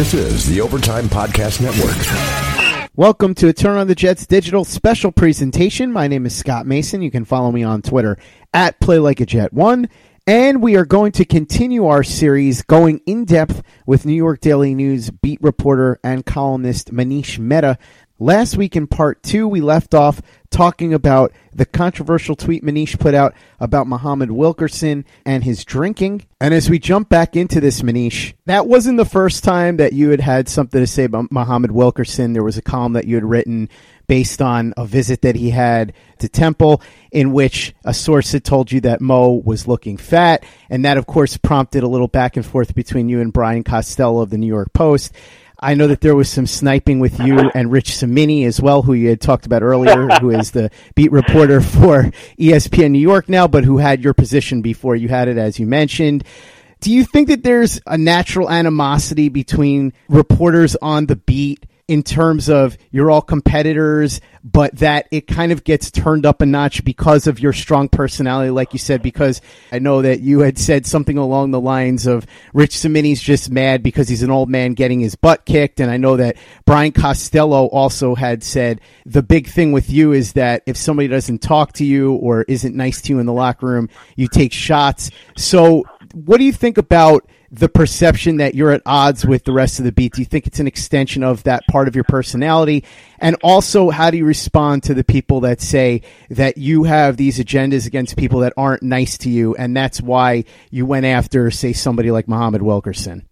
This is the Overtime Podcast Network. Welcome to a Turn on the Jets digital special presentation. My name is Scott Mason. You can follow me on Twitter at Play Like a Jet One. And we are going to continue our series going in depth with New York Daily News beat reporter and columnist Manish Mehta Last week in part two, we left off talking about the controversial tweet Manish put out about Muhammad Wilkerson and his drinking. And as we jump back into this, Manish, that wasn't the first time that you had had something to say about Muhammad Wilkerson. There was a column that you had written based on a visit that he had to Temple, in which a source had told you that Mo was looking fat. And that, of course, prompted a little back and forth between you and Brian Costello of the New York Post. I know that there was some sniping with you and Rich Cimini as well, who you had talked about earlier, who is the beat reporter for ESPN New York now, but who had your position before you had it, as you mentioned. Do you think that there's a natural animosity between reporters on the beat in terms of you're all competitors, but that it kind of gets turned up a notch because of your strong personality, like you said, because I know that you had said something along the lines of Rich Cimini's just mad because he's an old man getting his butt kicked. And I know that Brian Costello also had said the big thing with you is that if somebody doesn't talk to you or isn't nice to you in the locker room, you take shots. So what do you think about the perception that you're at odds with the rest of the beat? Do you think it's an extension of that part of your personality? And also, how do you respond to the people that say that you have these agendas against people that aren't nice to you, and that's why you went after, say, somebody like Muhammad Wilkerson?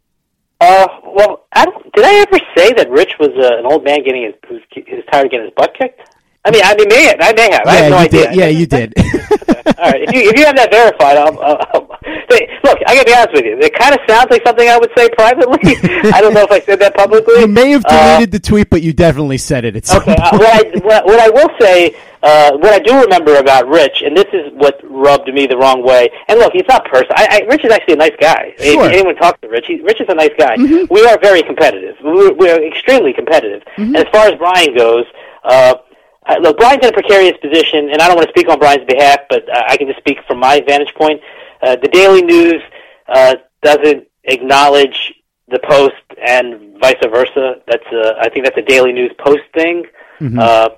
Uh, well, I don't, did I ever say that Rich was uh, an old man getting his, who's, who's tired of getting his butt kicked? I mean, I mean, may, I may have. Yeah, I have no you idea. did. Yeah, you did. All right. If you, if you have that verified, I'll, I'll, I'll, hey, look, I got to be honest with you. It kind of sounds like something I would say privately. I don't know if I said that publicly. you may have Uh, deleted the tweet, but you definitely said it. It's Okay, uh, what, I, what, what I will say, uh, what I do remember about Rich, and this is what rubbed me the wrong way. And look, he's not personal. I, I, Rich is actually a nice guy. Sure. Mm-hmm. If anyone talks to Rich, he, Rich is a nice guy. We are very competitive. We're, we're extremely competitive. Mm-hmm. And as far as Brian goes, uh, uh, look, Brian's in a precarious position, and I don't want to speak on Brian's behalf, but uh, I can just speak from my vantage point. Uh, the Daily News uh, doesn't acknowledge the Post and vice versa. That's uh, I think that's a Daily News Post thing. Uh,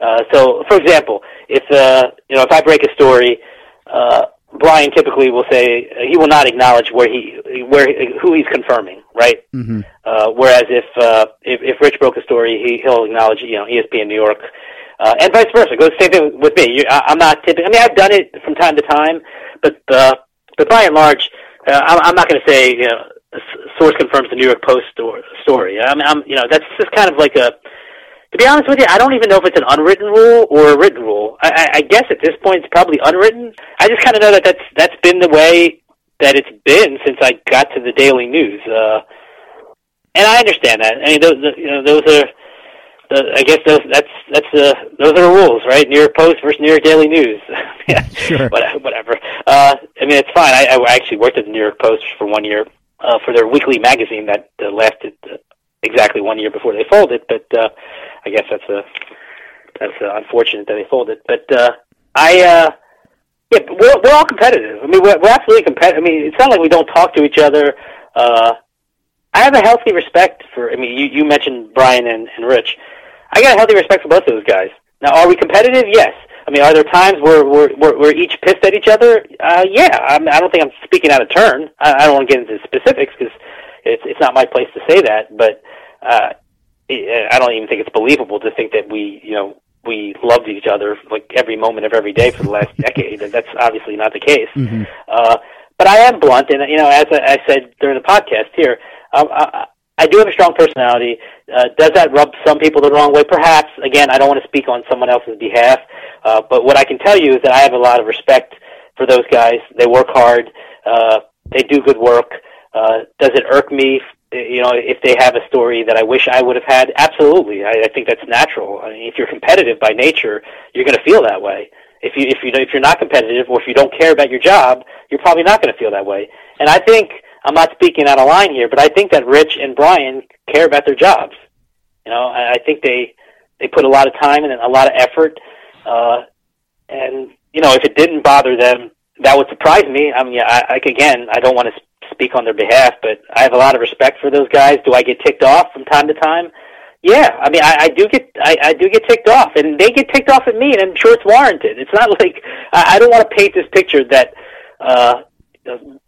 uh, so, for example, if uh, you know if I break a story, uh, Brian typically will say uh, he will not acknowledge where he where who he's confirming, right? Mm-hmm. Uh, whereas if, uh, if if Rich broke a story, he he'll acknowledge you know ESPN New York, uh, and vice versa. It goes the same thing with me. You, I, I'm not typically. I mean, I've done it from time to time, but uh, but by and large, uh, I'm, I'm not going to say you know source confirms the New York Post sto- story. I'm, I'm you know that's just kind of like a. To be honest with you, I don't even know if it's an unwritten rule or a written rule. I, I, I guess at this point it's probably unwritten. I just kind of know that that's that's been the way that it's been since I got to the Daily News. Uh, and I understand that. I mean, those you know those are. The, I guess those that's that's uh, those are the rules, right? New York Post versus New York Daily News. yeah, Sure. Whatever. Uh, I mean, it's fine. I, I actually worked at the New York Post for one year uh, for their weekly magazine that uh, lasted uh, exactly one year before they folded. But uh, I guess that's uh, that's uh, unfortunate that they folded. But uh, I. Uh, yeah, we're we're all competitive. I mean, we're, we're absolutely competitive. I mean, it's not like we don't talk to each other. Uh, I have a healthy respect for. I mean, you you mentioned Brian and, and Rich. I got a healthy respect for both of those guys. Now, are we competitive? Yes. I mean, are there times where we're we're, we're each pissed at each other? Uh, yeah. I'm, I don't think I'm speaking out of turn. I, I don't want to get into specifics because it's it's not my place to say that. But uh, I I don't even think it's believable to think that we you know we loved each other like every moment of every day for the last decade. And that's obviously not the case. Uh, but I am blunt, and you know, as I I said during the podcast here, um, I, I do have a strong personality. Uh, does that rub some people the wrong way? Perhaps. Again, I don't want to speak on someone else's behalf, uh, but what I can tell you is that I have a lot of respect for those guys. They work hard. Uh, they do good work. Uh, does it irk me? You know, if they have a story that I wish I would have had, absolutely. I, I think that's natural. I mean, if you're competitive by nature, you're going to feel that way. If you if you if you're not competitive or if you don't care about your job, you're probably not going to feel that way. And I think I'm not speaking out of line here, but I think that Rich and Brian care about their jobs. You know, I, I think they they put a lot of time and a lot of effort. Uh, and you know, if it didn't bother them, that would surprise me. I mean, I, I again, I don't want to speak on their behalf, but I have a lot of respect for those guys. Do I get ticked off from time to time? Yeah, I mean, I, I do get I, I do get ticked off, and they get ticked off at me, and I'm sure it's warranted. It's not like I, I don't want to paint this picture that uh,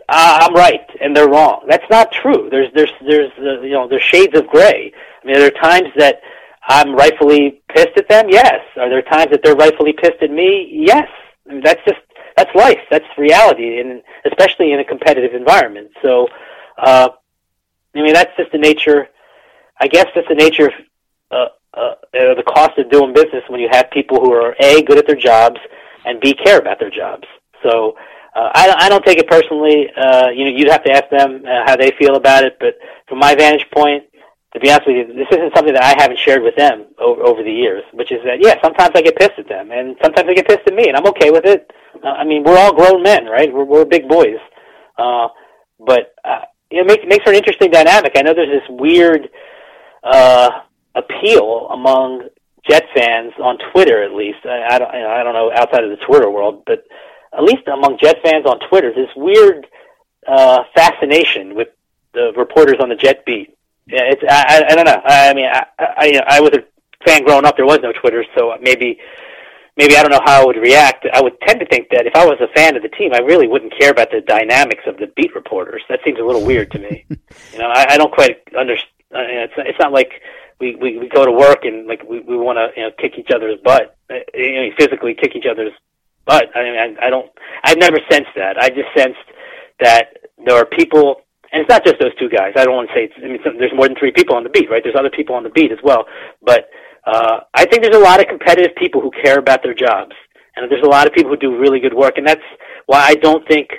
I'm right and they're wrong. That's not true. There's there's there's uh, you know there's shades of gray. I mean, there are times that I'm rightfully pissed at them. Yes. Are there times that they're rightfully pissed at me? Yes. I mean, that's just that's life. That's reality, and especially in a competitive environment. So, uh, I mean, that's just the nature. I guess that's the nature of uh, uh, the cost of doing business when you have people who are a good at their jobs and b care about their jobs. So uh, I, I don't take it personally. Uh, you know, you'd have to ask them uh, how they feel about it. But from my vantage point, to be honest with you, this isn't something that I haven't shared with them over, over the years. Which is that, yeah, sometimes I get pissed at them, and sometimes they get pissed at me, and I'm okay with it. Uh, I mean, we're all grown men, right? We're, we're big boys. Uh, but uh, it makes makes for an interesting dynamic. I know there's this weird. Uh, appeal among Jet fans on Twitter, at least. I, I don't, you know, I don't know outside of the Twitter world, but at least among Jet fans on Twitter, this weird uh, fascination with the reporters on the Jet beat. Yeah, it's I, I, I don't know. I, I mean, I, I I was a fan growing up. There was no Twitter, so maybe maybe I don't know how I would react. I would tend to think that if I was a fan of the team, I really wouldn't care about the dynamics of the beat reporters. That seems a little weird to me. you know, I, I don't quite understand. It's it's not like we, we, we go to work and like we, we want to you know kick each other's butt, uh, you know, physically kick each other's butt. I mean, I, I don't. I've never sensed that. I just sensed that there are people, and it's not just those two guys. I don't want to say. It's, I mean, there's more than three people on the beat, right? There's other people on the beat as well, but uh, I think there's a lot of competitive people who care about their jobs, and there's a lot of people who do really good work, and that's why I don't think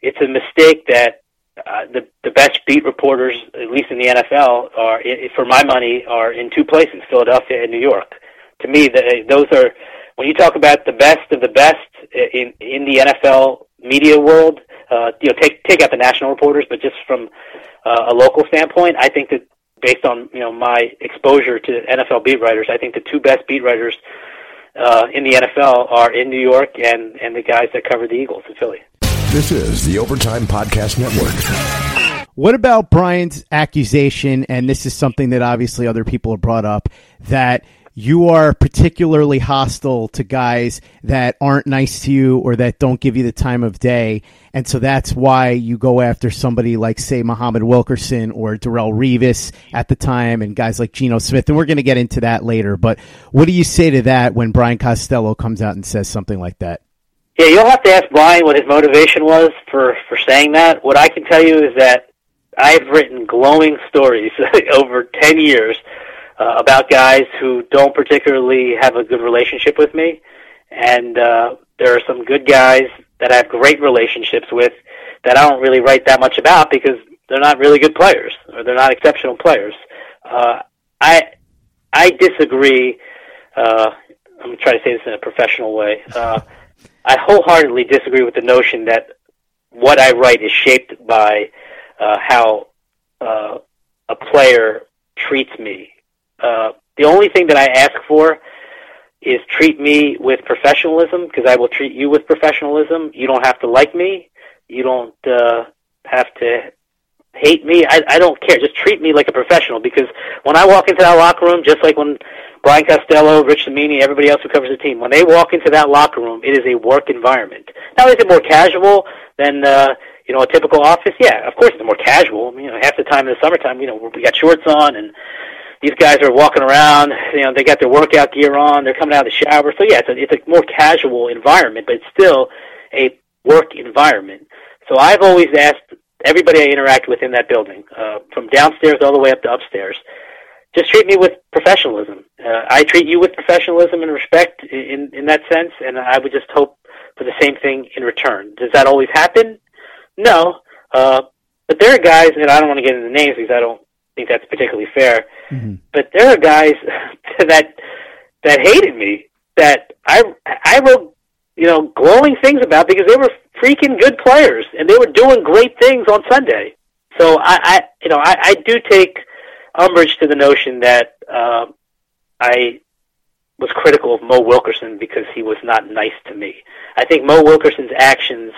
it's a mistake that uh, the the best beat reporters, at least in the NFL, are for my money are in two places: Philadelphia and New York. To me, the, those are when you talk about the best of the best in in the NFL media world. Uh, you know, take take out the national reporters, but just from uh, a local standpoint, I think that based on you know my exposure to NFL beat writers, I think the two best beat writers uh, in the NFL are in New York and and the guys that cover the Eagles in Philly. This is the Overtime Podcast Network. What about Brian's accusation? And this is something that obviously other people have brought up that you are particularly hostile to guys that aren't nice to you or that don't give you the time of day. And so that's why you go after somebody like, say, Muhammad Wilkerson or Darrelle Revis at the time and guys like Geno Smith. And we're going to get into that later. But what do you say to that when Brian Costello comes out and says something like that? Yeah, you'll have to ask Brian what his motivation was for for saying that. What I can tell you is that I've written glowing stories over ten years uh, about guys who don't particularly have a good relationship with me, and uh, there are some good guys that I have great relationships with that I don't really write that much about because they're not really good players or they're not exceptional players. Uh, I I disagree. Uh, I'm trying to say this in a professional way. Uh, I wholeheartedly disagree with the notion that what I write is shaped by uh, how uh, a player treats me. Uh, the only thing that I ask for is treat me with professionalism because I will treat you with professionalism. You don't have to like me. You don't uh, have to hate me. I, I don't care. Just treat me like a professional because when I walk into that locker room, just like when Brian Costello, Rich Cimini, everybody else who covers the team, when they walk into that locker room, it is a work environment. Now, is it more casual than uh, you know a typical office? Yeah, of course it's more casual. You know, half the time in the summertime, you know, we got shorts on and these guys are walking around. You know, they got their workout gear on. They're coming out of the shower. So yeah, it's a, it's a more casual environment, but it's still a work environment. So I've always asked everybody I interact with in that building, uh, from downstairs all the way up to upstairs, just treat me with professionalism. Uh, I treat you with professionalism and respect in in that sense, and I would just hope for the same thing in return. Does that always happen? No, uh, but there are guys, and I don't want to get into names because I don't think that's particularly fair. Mm-hmm. But there are guys that that hated me that I I wrote you know glowing things about because they were freaking good players and they were doing great things on Sunday. So I, I you know I, I do take umbrage to the notion that uh, I was critical of Mo Wilkerson because he was not nice to me. I think Mo Wilkerson's actions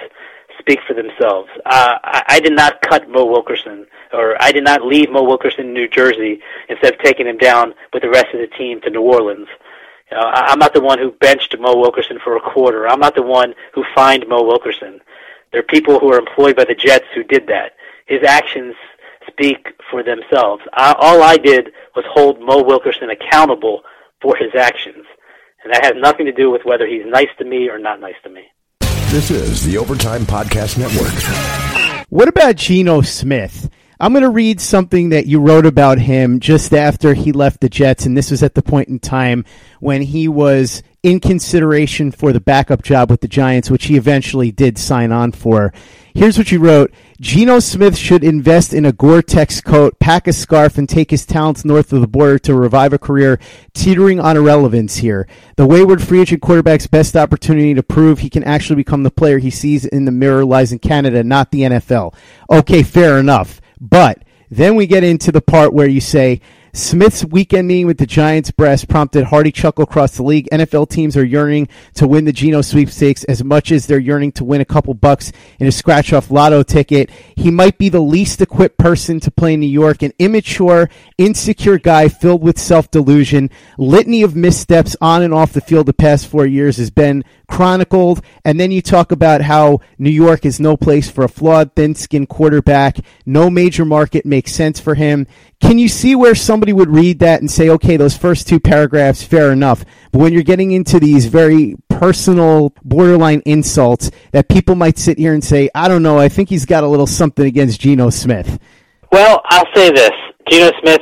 speak for themselves. Uh, I, I did not cut Mo Wilkerson, or I did not leave Mo Wilkerson in New Jersey instead of taking him down with the rest of the team to New Orleans. You I, I'm not the one who benched Mo Wilkerson for a quarter. I'm not the one who fined Mo Wilkerson. There are people who are employed by the Jets who did that. His actions speak for themselves. I, all I did was hold Mo Wilkerson accountable for his actions. And that has nothing to do with whether he's nice to me or not nice to me. This is the Overtime Podcast Network. What about Geno Smith? I'm going to read something that you wrote about him just after he left the Jets, and this was at the point in time when he was in consideration for the backup job with the Giants, which he eventually did sign on for. Here's what you wrote. Geno Smith should invest in a Gore-Tex coat, pack a scarf, and take his talents north of the border to revive a career teetering on irrelevance here. The wayward free agent quarterback's best opportunity to prove he can actually become the player he sees in the mirror lies in Canada, not the NFL. Okay, fair enough. But then we get into the part where you say, Smith's weekend meeting with the Giants brass prompted hearty chuckle across the league. NFL teams are yearning to win the Geno sweepstakes as much as they're yearning to win a couple bucks in a scratch off lotto ticket. He might be the least equipped person to play in New York, an immature, insecure guy filled with self delusion. Litany of missteps on and off the field the past four years has been chronicled. And then you talk about how New York is no place for a flawed, thin skinned quarterback. No major market makes sense for him. Can you see where somebody would read that and say, okay, those first two paragraphs, fair enough. But when you're getting into these very personal, borderline insults that people might sit here and say, I don't know, I think he's got a little something against Geno Smith. Well, I'll say this. Geno Smith,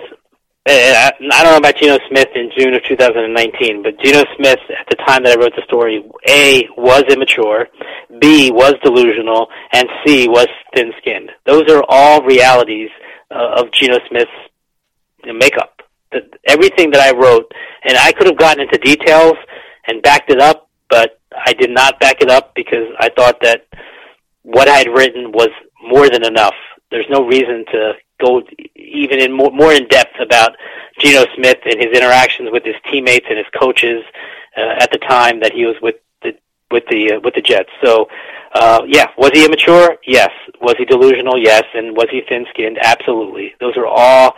uh, I don't know about Geno Smith in June of 2019, but Geno Smith, at the time that I wrote the story, A, was immature, B, was delusional, and C, was thin-skinned. Those are all realities uh, of Geno Smith's makeup. The, everything that I wrote, and I could have gotten into details and backed it up, but I did not back it up because I thought that what I had written was more than enough. There's no reason to go even in more, more in depth about Geno Smith and his interactions with his teammates and his coaches uh, at the time that he was with the with the uh, with the Jets. So, uh, yeah, was he immature? Yes. Was he delusional? Yes. And was he thin-skinned? Absolutely. Those are all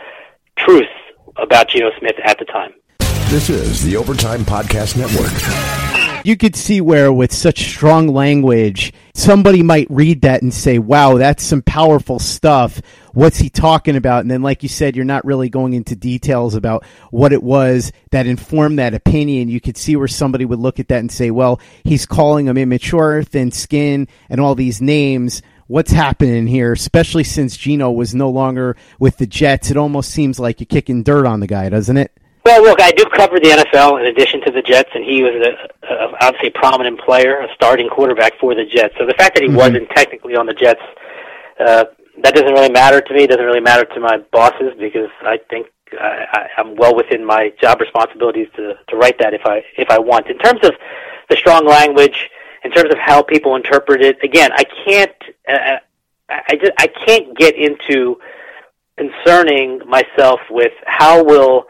truths about Geno Smith at the time. This is the Overtime Podcast Network. You could see where, with such strong language, somebody might read that and say, wow, that's some powerful stuff. What's he talking about? And then, like you said, you're not really going into details about what it was that informed that opinion. You could see where somebody would look at that and say, well, he's calling him immature, thin skin, and all these names what's happening here, especially since Geno was no longer with the Jets. It almost seems like you're kicking dirt on the guy, doesn't it? Well, look, I do cover the NFL in addition to the Jets, and he was a, a obviously a prominent player, a starting quarterback for the Jets. So the fact that he mm-hmm. wasn't technically on the Jets, uh, that doesn't really matter to me. It doesn't really matter to my bosses because I think I, I, I'm well within my job responsibilities to to write that if I if I want. In terms of the strong language, in terms of how people interpret it, again, I can't. Uh, I just I can't get into concerning myself with how will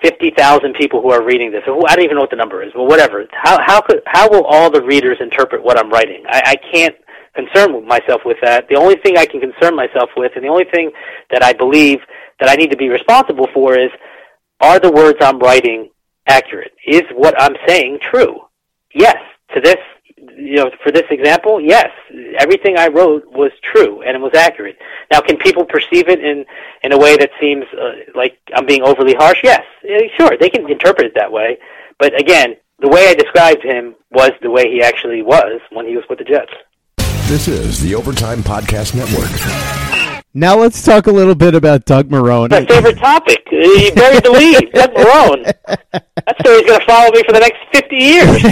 fifty thousand people who are reading this. I don't even know what the number is, but whatever. How how could how will all the readers interpret what I'm writing? I, I can't concern myself with that. The only thing I can concern myself with, and the only thing that I believe that I need to be responsible for is, are the words I'm writing accurate? Is what I'm saying true? Yes, to this you know, for this example, yes, everything I wrote was true and it was accurate. Now, can people perceive it in in a way that seems uh, like I'm being overly harsh? Yes, sure, they can interpret it that way. But again, the way I described him was the way he actually was when he was with the Jets. This is the Overtime Podcast Network. Now let's talk a little bit about Doug Marrone. My favorite topic. He buried the lead. Doug Marrone. That story's going to follow me for the next 50 years.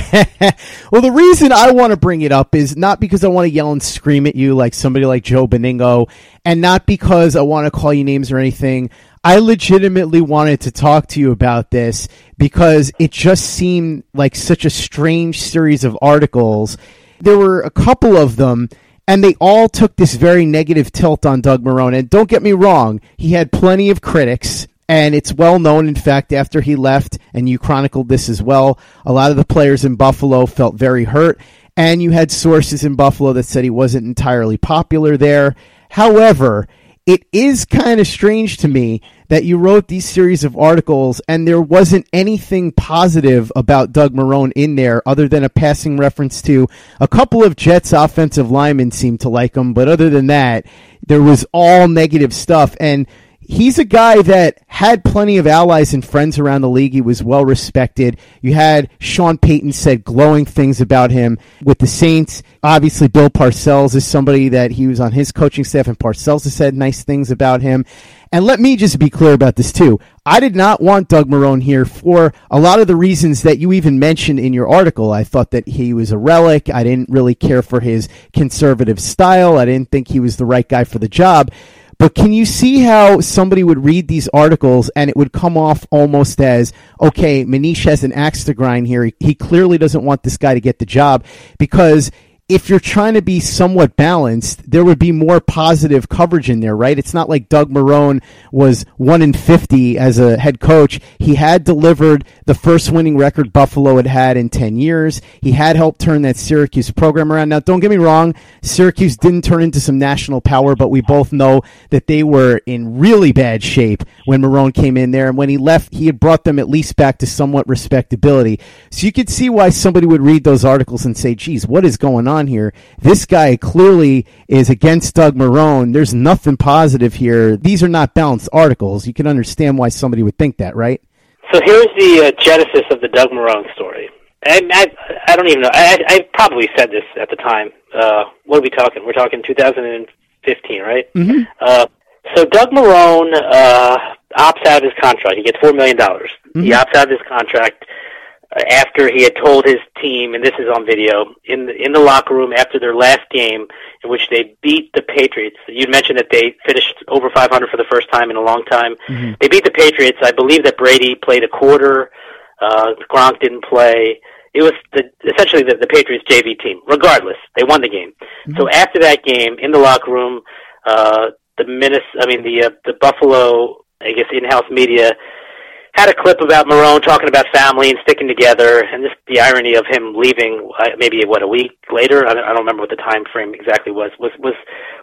well, the reason I want to bring it up is not because I want to yell and scream at you like somebody like Joe Benigno, and not because I want to call you names or anything. I legitimately wanted to talk to you about this because it just seemed like such a strange series of articles. There were a couple of them and they all took this very negative tilt on Doug Marrone. And don't get me wrong, he had plenty of critics. And it's well known, in fact, after he left, and you chronicled this as well, a lot of the players in Buffalo felt very hurt. and you had sources in Buffalo that said he wasn't entirely popular there. However, it is kind of strange to me that you wrote these series of articles and there wasn't anything positive about Doug Marrone in there other than a passing reference to a couple of Jets offensive linemen seemed to like him, but other than that, there was all negative stuff. And he's a guy that had plenty of allies and friends around the league. He was well respected. You had Sean Payton said glowing things about him with the Saints. Obviously, Bill Parcells is somebody that he was on his coaching staff, and Parcells has said nice things about him. And let me just be clear about this too. I did not want Doug Marrone here for a lot of the reasons that you even mentioned in your article. I thought that he was a relic. I didn't really care for his conservative style. I didn't think he was the right guy for the job. But can you see how somebody would read these articles and it would come off almost as, okay, Manish has an axe to grind here. He, he clearly doesn't want this guy to get the job because if you're trying to be somewhat balanced, there would be more positive coverage in there, right? It's not like Doug Marrone was 1 in 50 as a head coach. He had delivered the first winning record Buffalo had had in 10 years. He had helped turn that Syracuse program around. Now, don't get me wrong, Syracuse didn't turn into some national power, but we both know that they were in really bad shape when Marrone came in there. And when he left, he had brought them at least back to somewhat respectability. So you could see why somebody would read those articles and say, geez, what is going on? On here. This guy clearly is against Doug Marrone. There's nothing positive here. These are not balanced articles. You can understand why somebody would think that, right? So here's the uh, genesis of the Doug Marrone story. And I, I don't even know. I, I probably said this at the time. Uh, what are we talking? We're talking 2015, right? Mm-hmm. Uh, so Doug Marrone uh, opts out of his contract. He gets four million dollars. Mm-hmm. He opts out of his contract after he had told his team, and this is on video, in the, in the locker room after their last game, in which they beat the Patriots. You mentioned that they finished over 500 for the first time in a long time. Mm-hmm. They beat the Patriots. I believe that Brady played a quarter. Uh, Gronk didn't play. It was the, essentially the, the Patriots JV team. Regardless, they won the game. Mm-hmm. So after that game, in the locker room, uh, the Minnes, I mean the uh, the Buffalo, I guess in-house media had a clip about Marrone talking about family and sticking together, and just the irony of him leaving uh, maybe what a week later. I don't, I don't remember what the time frame exactly was. Was was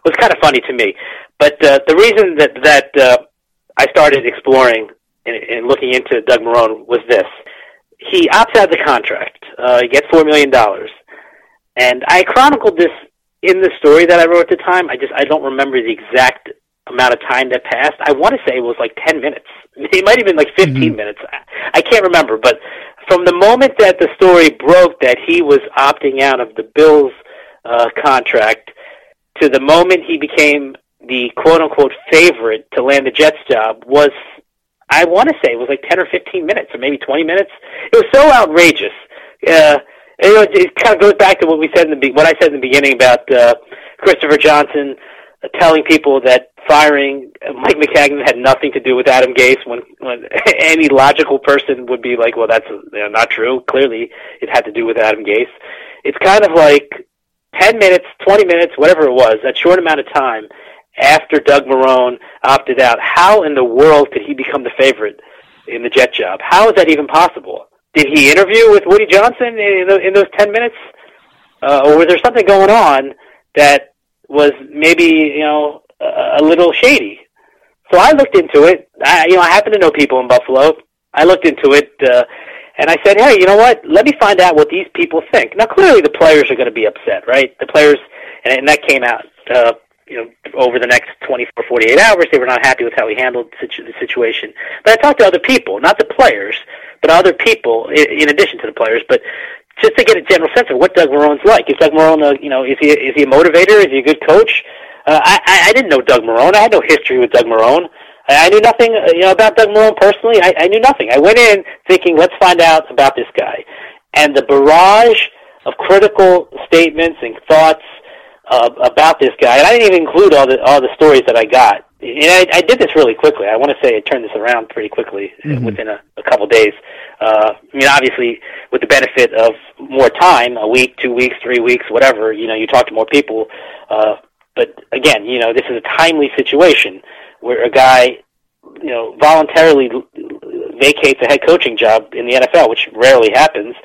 was kind of funny to me. But uh, the reason that that uh, I started exploring and, and looking into Doug Marrone was this: he opts out of the contract. Uh, he gets four million dollars, and I chronicled this in the story that I wrote at the time. I just I don't remember the exact amount of time that passed. I want to say it was like 10 minutes. It might have been like 15 mm-hmm. minutes. I can't remember, but from the moment that the story broke that he was opting out of the Bills uh, contract to the moment he became the quote unquote favorite to land the Jets job was I want to say it was like 10 or 15 minutes or maybe 20 minutes. It was so outrageous. Uh, know, it kind of goes back to what we said in the what I said in the beginning about uh, Christopher Johnson telling people that firing Mike Maccagnan had nothing to do with Adam Gase when when any logical person would be like, well, that's you know, not true. Clearly, it had to do with Adam Gase. It's kind of like 10 minutes, 20 minutes, whatever it was, that short amount of time after Doug Marrone opted out. How in the world could he become the favorite in the Jet job? How is that even possible? Did he interview with Woody Johnson in, in those 10 minutes? Uh, or was there something going on that was maybe you know a little shady. So I looked into it. I, you know, I happen to know people in Buffalo. I looked into it, uh, and I said, "Hey, you know what? Let me find out what these people think." Now, clearly, the players are going to be upset, right? The players, and, and that came out, uh, you know, over the next 24, 48 hours. They were not happy with how he handled the situation. But I talked to other people, not the players, but other people in, in addition to the players. But just to get a general sense of what Doug Marrone's like. Is Doug Marrone, a, you know, is he is he a motivator? Is he a good coach? Uh, I I didn't know Doug Marrone. I had no history with Doug Marrone. I, I knew nothing, uh, you know, about Doug Marrone personally. I, I knew nothing. I went in thinking, let's find out about this guy, and the barrage of critical statements and thoughts uh, about this guy. And I didn't even include all the all the stories that I got. And I, I did this really quickly. I want to say I turned this around pretty quickly mm-hmm. within a, a couple of days. Uh, I mean, obviously, with the benefit of more time, a week, two weeks, three weeks, whatever, you know, you talk to more people. Uh, but again, you know, this is a timely situation where a guy, you know, voluntarily vacates a head coaching job in the NFL, which rarely happens,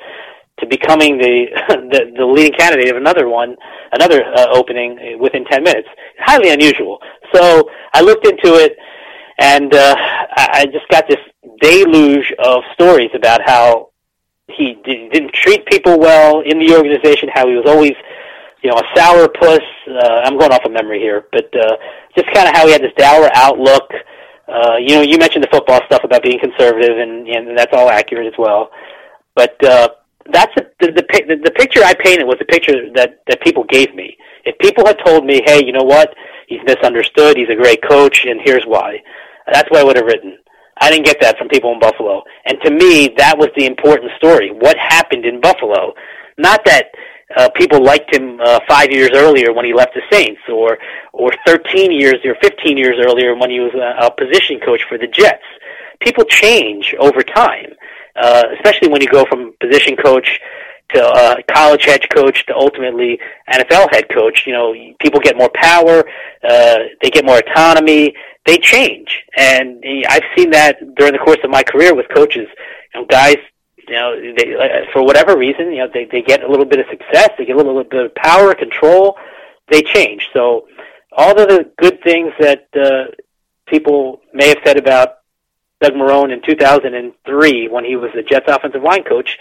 to becoming the, the the leading candidate of another one, another uh, opening within 10 minutes. Highly unusual. So I looked into it, and uh, I just got this deluge of stories about how he didn't treat people well in the organization, how he was always, you know, a sour puss. Uh, I'm going off of memory here, but uh, just kind of how he had this dour outlook. Uh, you know, you mentioned the football stuff about being conservative, and, and that's all accurate as well. But uh, that's a, the, the the picture I painted was the picture that that people gave me. If people had told me, "Hey, you know what? He's misunderstood. He's a great coach, and here's why," that's what I would have written. I didn't get that from people in Buffalo. And to me, that was the important story. What happened in Buffalo? Not that uh, people liked him uh, five years earlier when he left the Saints, or or 13 years or 15 years earlier when he was a, a position coach for the Jets. People change over time, uh, especially when you go from position coach to uh, college head coach to ultimately NFL head coach. You know, people get more power, uh, they get more autonomy, they change, and I've seen that during the course of my career with coaches. You know, guys, you know, they, uh, for whatever reason, you know, they they get a little bit of success, they get a little bit of power, control, they change. So, all of the good things that uh, people may have said about Doug Marrone in 2003 when he was the Jets offensive line coach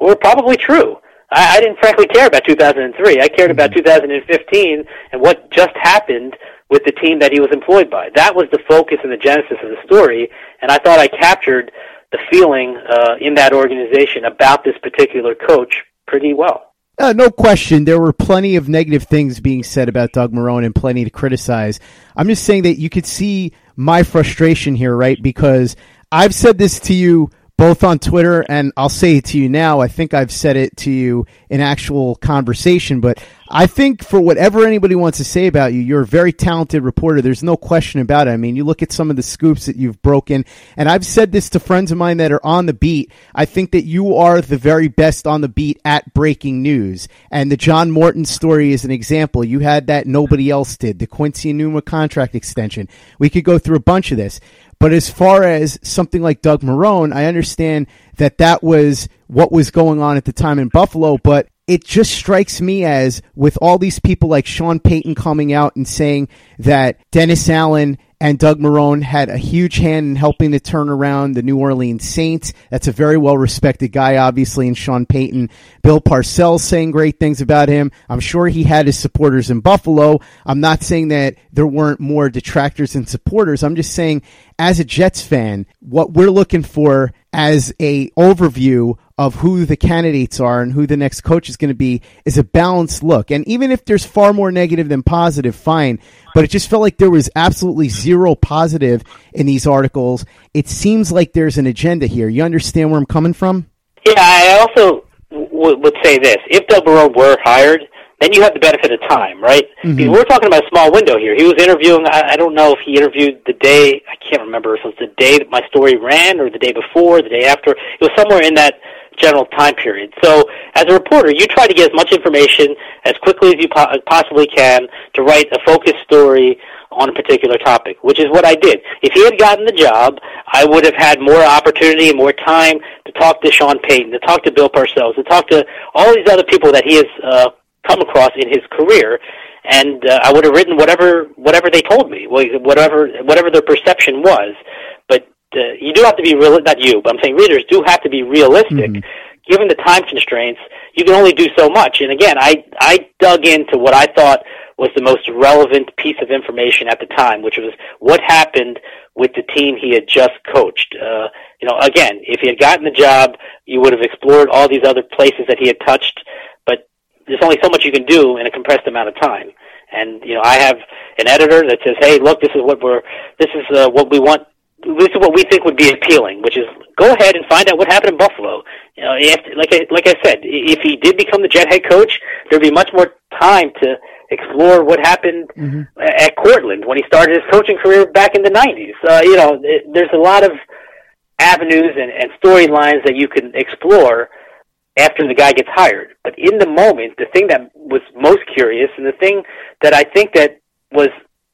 were probably true. I, I didn't frankly care about 2003. I cared about 2015 and what just happened with the team that he was employed by. That was the focus and the genesis of the story, and I thought I captured the feeling uh, in that organization about this particular coach pretty well. Uh, no question. There were plenty of negative things being said about Doug Marrone and plenty to criticize. I'm just saying that you could see my frustration here, right? Because I've said this to you both on Twitter and I'll say it to you now. I think I've said it to you in actual conversation, but I think for whatever anybody wants to say about you, you're a very talented reporter. There's no question about it. I mean, you look at some of the scoops that you've broken, and I've said this to friends of mine that are on the beat. I think that you are the very best on the beat at breaking news. And the John Morton story is an example. You had that nobody else did. The Quincy Enunwa contract extension. We could go through a bunch of this. But as far as something like Doug Marrone, I understand that that was what was going on at the time in Buffalo, but it just strikes me as with all these people like Sean Payton coming out and saying that Dennis Allen and Doug Marrone had a huge hand in helping to turn around the New Orleans Saints. That's a very well respected guy, obviously, in Sean Payton. Bill Parcells saying great things about him. I'm sure he had his supporters in Buffalo. I'm not saying that there weren't more detractors and supporters. I'm just saying, as a Jets fan, what we're looking for as a overview of who the candidates are and who the next coach is going to be is a balanced look. And even if there's far more negative than positive, fine. But it just felt like there was absolutely zero positive in these articles. It seems like there's an agenda here. You understand where I'm coming from? Yeah, I also w- would say this: if Doug Marrone were hired, then you have the benefit of time, right? Mm-hmm. Because we're talking about a small window here. He was interviewing. I, I don't know if he interviewed the day. I can't remember if it was the day that my story ran or the day before, the day after. It was somewhere in that general time period. So as a reporter, you try to get as much information as quickly as you po- possibly can to write a focused story on a particular topic, which is what I did. If he had gotten the job, I would have had more opportunity and more time to talk to Sean Payton, to talk to Bill Parcells, to talk to all these other people that he has uh, come across in his career, and uh, I would have written whatever whatever they told me, whatever whatever their perception was uh, you do have to be real. Not you, but I'm saying readers do have to be realistic. Mm-hmm. Given the time constraints, you can only do so much. And again, I I dug into what I thought was the most relevant piece of information at the time, which was what happened with the team he had just coached. Uh, you know, again, if he had gotten the job, you would have explored all these other places that he had touched. There's only so much you can do in a compressed amount of time. And you know, I have an editor that says, "Hey, look, this is what we're, this is uh, what we want this is what we think would be appealing, which is go ahead and find out what happened in Buffalo. You know, if, like I, like I said, if he did become the Jet head coach, there'd be much more time to explore what happened mm-hmm. at Cortland when he started his coaching career back in the '90s. Uh, you know, it, there's a lot of avenues and, and storylines that you can explore after the guy gets hired. But in the moment, the thing that was most curious and the thing that I think that was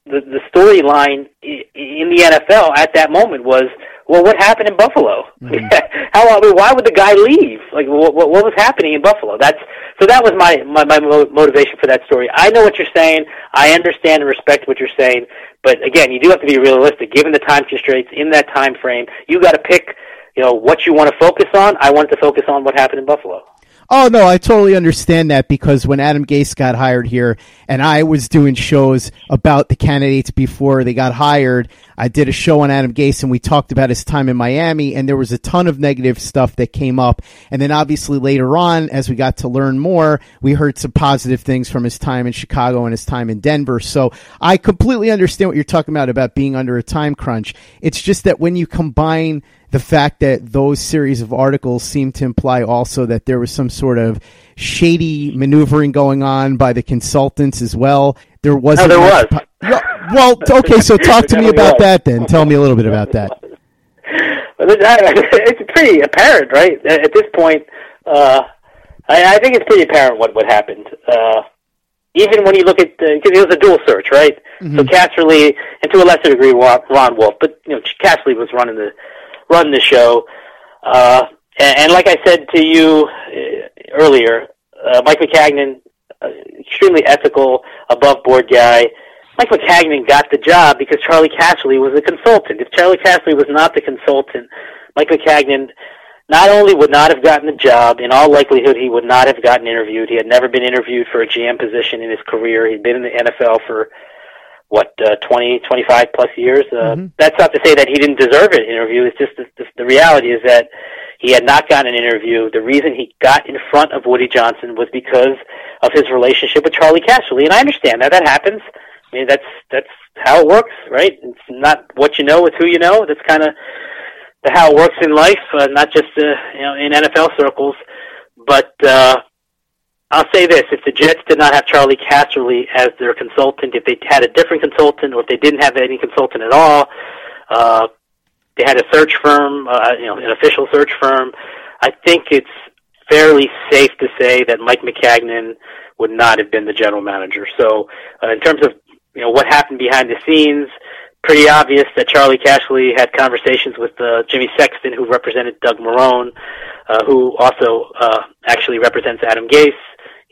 the, the storyline in the NFL at that moment was well, what happened in Buffalo? Mm-hmm. How why would the guy leave? Like, what, what, what was happening in Buffalo? That's so. That was my, my my motivation for that story. I know what you're saying. I understand and respect what you're saying. But again, you do have to be realistic. Given the time constraints in that time frame, you got to pick. You know what you want to focus on. I wanted to focus on what happened in Buffalo. Oh no, I totally understand that because when Adam Gase got hired here, and I was doing shows about the candidates before they got hired, I did a show on Adam Gase, and we talked about his time in Miami, and there was a ton of negative stuff that came up, and then obviously later on, as we got to learn more, we heard some positive things from his time in Chicago and his time in Denver. So I completely understand what you're talking about about being under a time crunch. It's just that when you combine the fact that those series of articles seem to imply also that there was some sort of shady maneuvering going on by the consultants as well. There wasn't. No, there was. Po- well, okay, so talk to me about that then. Tell me a little bit about that. It's pretty apparent, right? At this point, uh, I, I think it's pretty apparent what what happened. Uh, even when you look at because it was a dual search, right? Mm-hmm. So Casserly, and to a lesser degree, Ron Wolf, but you know, Casserly was running the run the show. Uh, and, and like I said to you uh, earlier, uh, Mike Maccagnan, uh, extremely ethical, above board guy. Mike Maccagnan got the job because Charlie Casserly was a consultant. If Charlie Casserly was not the consultant, Mike Maccagnan not only would not have gotten the job, in all likelihood he would not have gotten interviewed. He had never been interviewed for a GM position in his career. He'd been in the NFL for what uh, 20, 25 plus years. Uh, mm-hmm. That's not to say that he didn't deserve an interview. It's just the, the, the reality is that he had not gotten an interview. The reason he got in front of Woody Johnson was because of his relationship with Charlie Casserly, and I understand that that happens. I mean, that's that's how it works, right? It's not what you know; it's who you know. That's kind of the how it works in life, uh, not just uh, you know in NFL circles. But uh, I'll say this: if the Jets did not have Charlie Casserly as their consultant, if they had a different consultant, or if they didn't have any consultant at all, uh, they had a search firm, uh, you know, an official search firm. I think it's fairly safe to say that Mike Maccagnan would not have been the general manager. So, uh, in terms of you know what happened behind the scenes, pretty obvious that Charlie Casserly had conversations with uh, Jimmy Sexton, who represented Doug Marrone, uh, who also uh, actually represents Adam Gase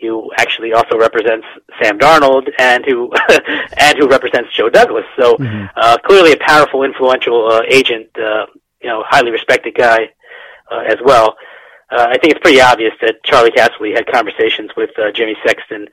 who actually also represents Sam Darnold and who and who represents Joe Douglas. So mm-hmm. uh, clearly a powerful, influential uh, agent, uh, you know, highly respected guy uh, as well. Uh, I think it's pretty obvious that Charlie Casserly had conversations with uh, Jimmy Sexton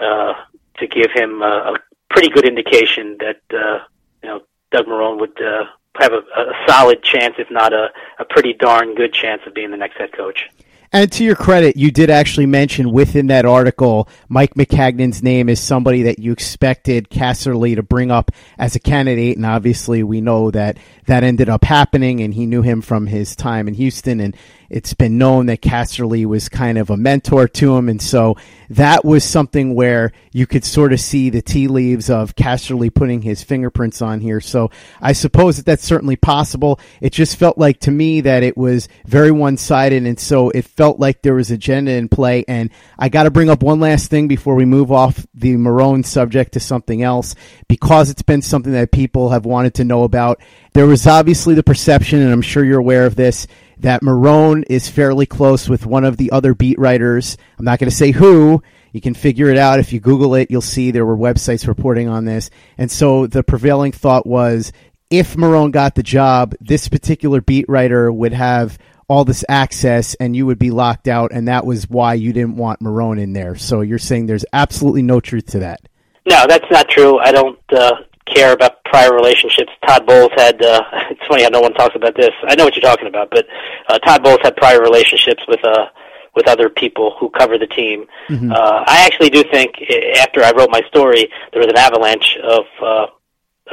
uh, to give him uh, a pretty good indication that uh, you know Doug Marrone would uh, have a, a solid chance, if not a, a pretty darn good chance, of being the next head coach. And to your credit, you did actually mention within that article Mike Maccagnan's name is somebody that you expected Casserly to bring up as a candidate, and obviously we know that that ended up happening, and he knew him from his time in Houston, and it's been known that Casserly was kind of a mentor to him, and so that was something where you could sort of see the tea leaves of Casserly putting his fingerprints on here. So I suppose that that's certainly possible. It just felt like to me that it was very one sided, and so it felt like there was agenda in play. And I got to bring up one last thing before we move off the Marrone subject to something else, because it's been something that people have wanted to know about. There was obviously the perception, and I'm sure you're aware of this that Marrone is fairly close with one of the other beat writers. I'm not going to say who. You can figure it out. If you Google it, you'll see there were websites reporting on this. And so the prevailing thought was if Marrone got the job, this particular beat writer would have all this access and you would be locked out. And that was why you didn't want Marrone in there. So you're saying there's absolutely no truth to that. No, that's not true. I don't uh, care about prior relationships. Todd Bowles had. Uh, it's funny how no one talks about this. I know what you're talking about, but uh, Todd Bowles had prior relationships with uh, with other people who cover the team. Mm-hmm. Uh, I actually do think after I wrote my story, there was an avalanche of. Uh,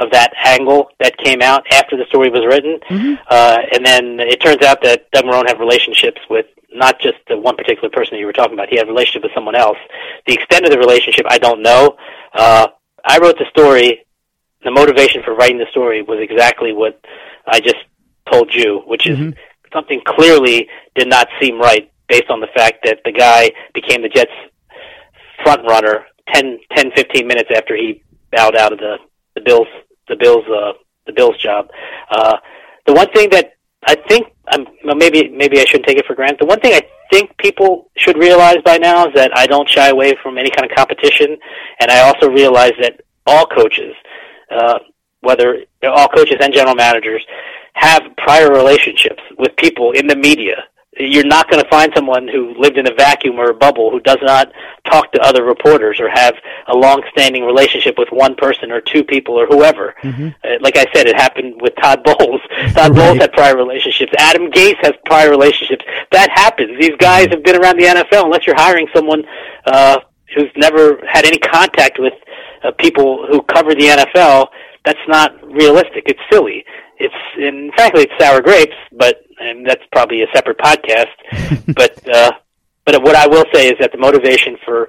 of that angle that came out after the story was written, mm-hmm. uh, and then it turns out that Doug Marrone had relationships with not just the one particular person that you were talking about. He had a relationship with someone else. The extent of the relationship, I don't know. Uh, I wrote the story the motivation for writing the story was exactly what I just told you, which is mm-hmm. something clearly did not seem right based on the fact that the guy became the Jets front runner 10, 10 15 minutes after he bowed out of the, the Bills the Bills uh, the Bills job. Uh, the one thing that I think um, maybe maybe I shouldn't take it for granted. The one thing I think people should realize by now is that I don't shy away from any kind of competition, and I also realize that all coaches, uh, whether all coaches and general managers, have prior relationships with people in the media you're not going to find someone who lived in a vacuum or a bubble who does not talk to other reporters or have a long-standing relationship with one person or two people or whoever. Mm-hmm. Uh, like I said, it happened with Todd Bowles. Todd right. Bowles had prior relationships. Adam Gase has prior relationships. That happens. These guys mm-hmm. have been around the NFL. Unless you're hiring someone uh, who's never had any contact with uh, people who cover the NFL, that's not realistic. It's silly. It's and frankly, it's sour grapes, but and that's probably a separate podcast. but uh, but what I will say is that the motivation for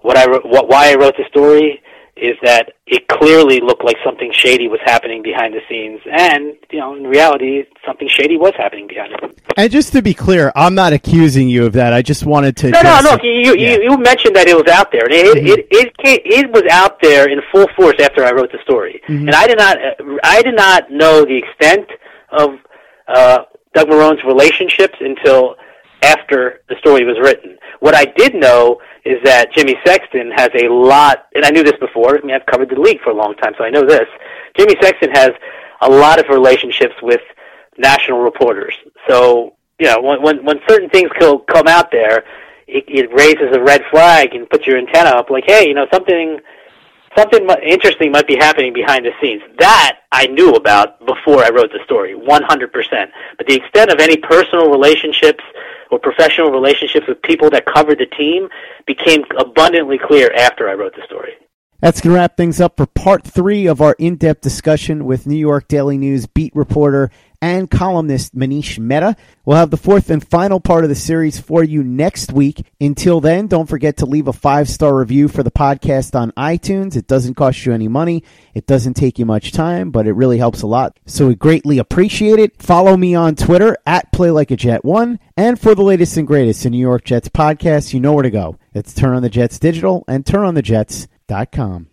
what I what why I wrote the story is that it clearly looked like something shady was happening behind the scenes, and you know, in reality, something shady was happening behind it. And just to be clear, I'm not accusing you of that. I just wanted to. No, no, no. You, yeah. you, you mentioned that it was out there, and it mm-hmm. it it, it, it was out there in full force after I wrote the story, mm-hmm. and I did not I did not know the extent of uh, Doug Marrone's relationships until after the story was written. What I did know is that Jimmy Sexton has a lot, and I knew this before. I mean, I've covered the league for a long time, so I know this. Jimmy Sexton has a lot of relationships with national reporters. So, you know, when when, when certain things come out there, it, it raises a red flag and puts your antenna up, like, hey, you know, something something interesting might be happening behind the scenes. That I knew about before I wrote the story, 100%. But the extent of any personal relationships or professional relationships with people that covered the team became abundantly clear after I wrote the story. That's going to wrap things up for part three of our in depth discussion with New York Daily News beat reporter and columnist Manish Mehta. We'll have the fourth and final part of the series for you next week. Until then, don't forget to leave a five star review for the podcast on iTunes. It doesn't cost you any money, it doesn't take you much time, but it really helps a lot. So we greatly appreciate it. Follow me on Twitter at PlayLikeAJet1. And for the latest and greatest in New York Jets podcasts, you know where to go. It's Turn on the Jets Digital and turnonthejets.com.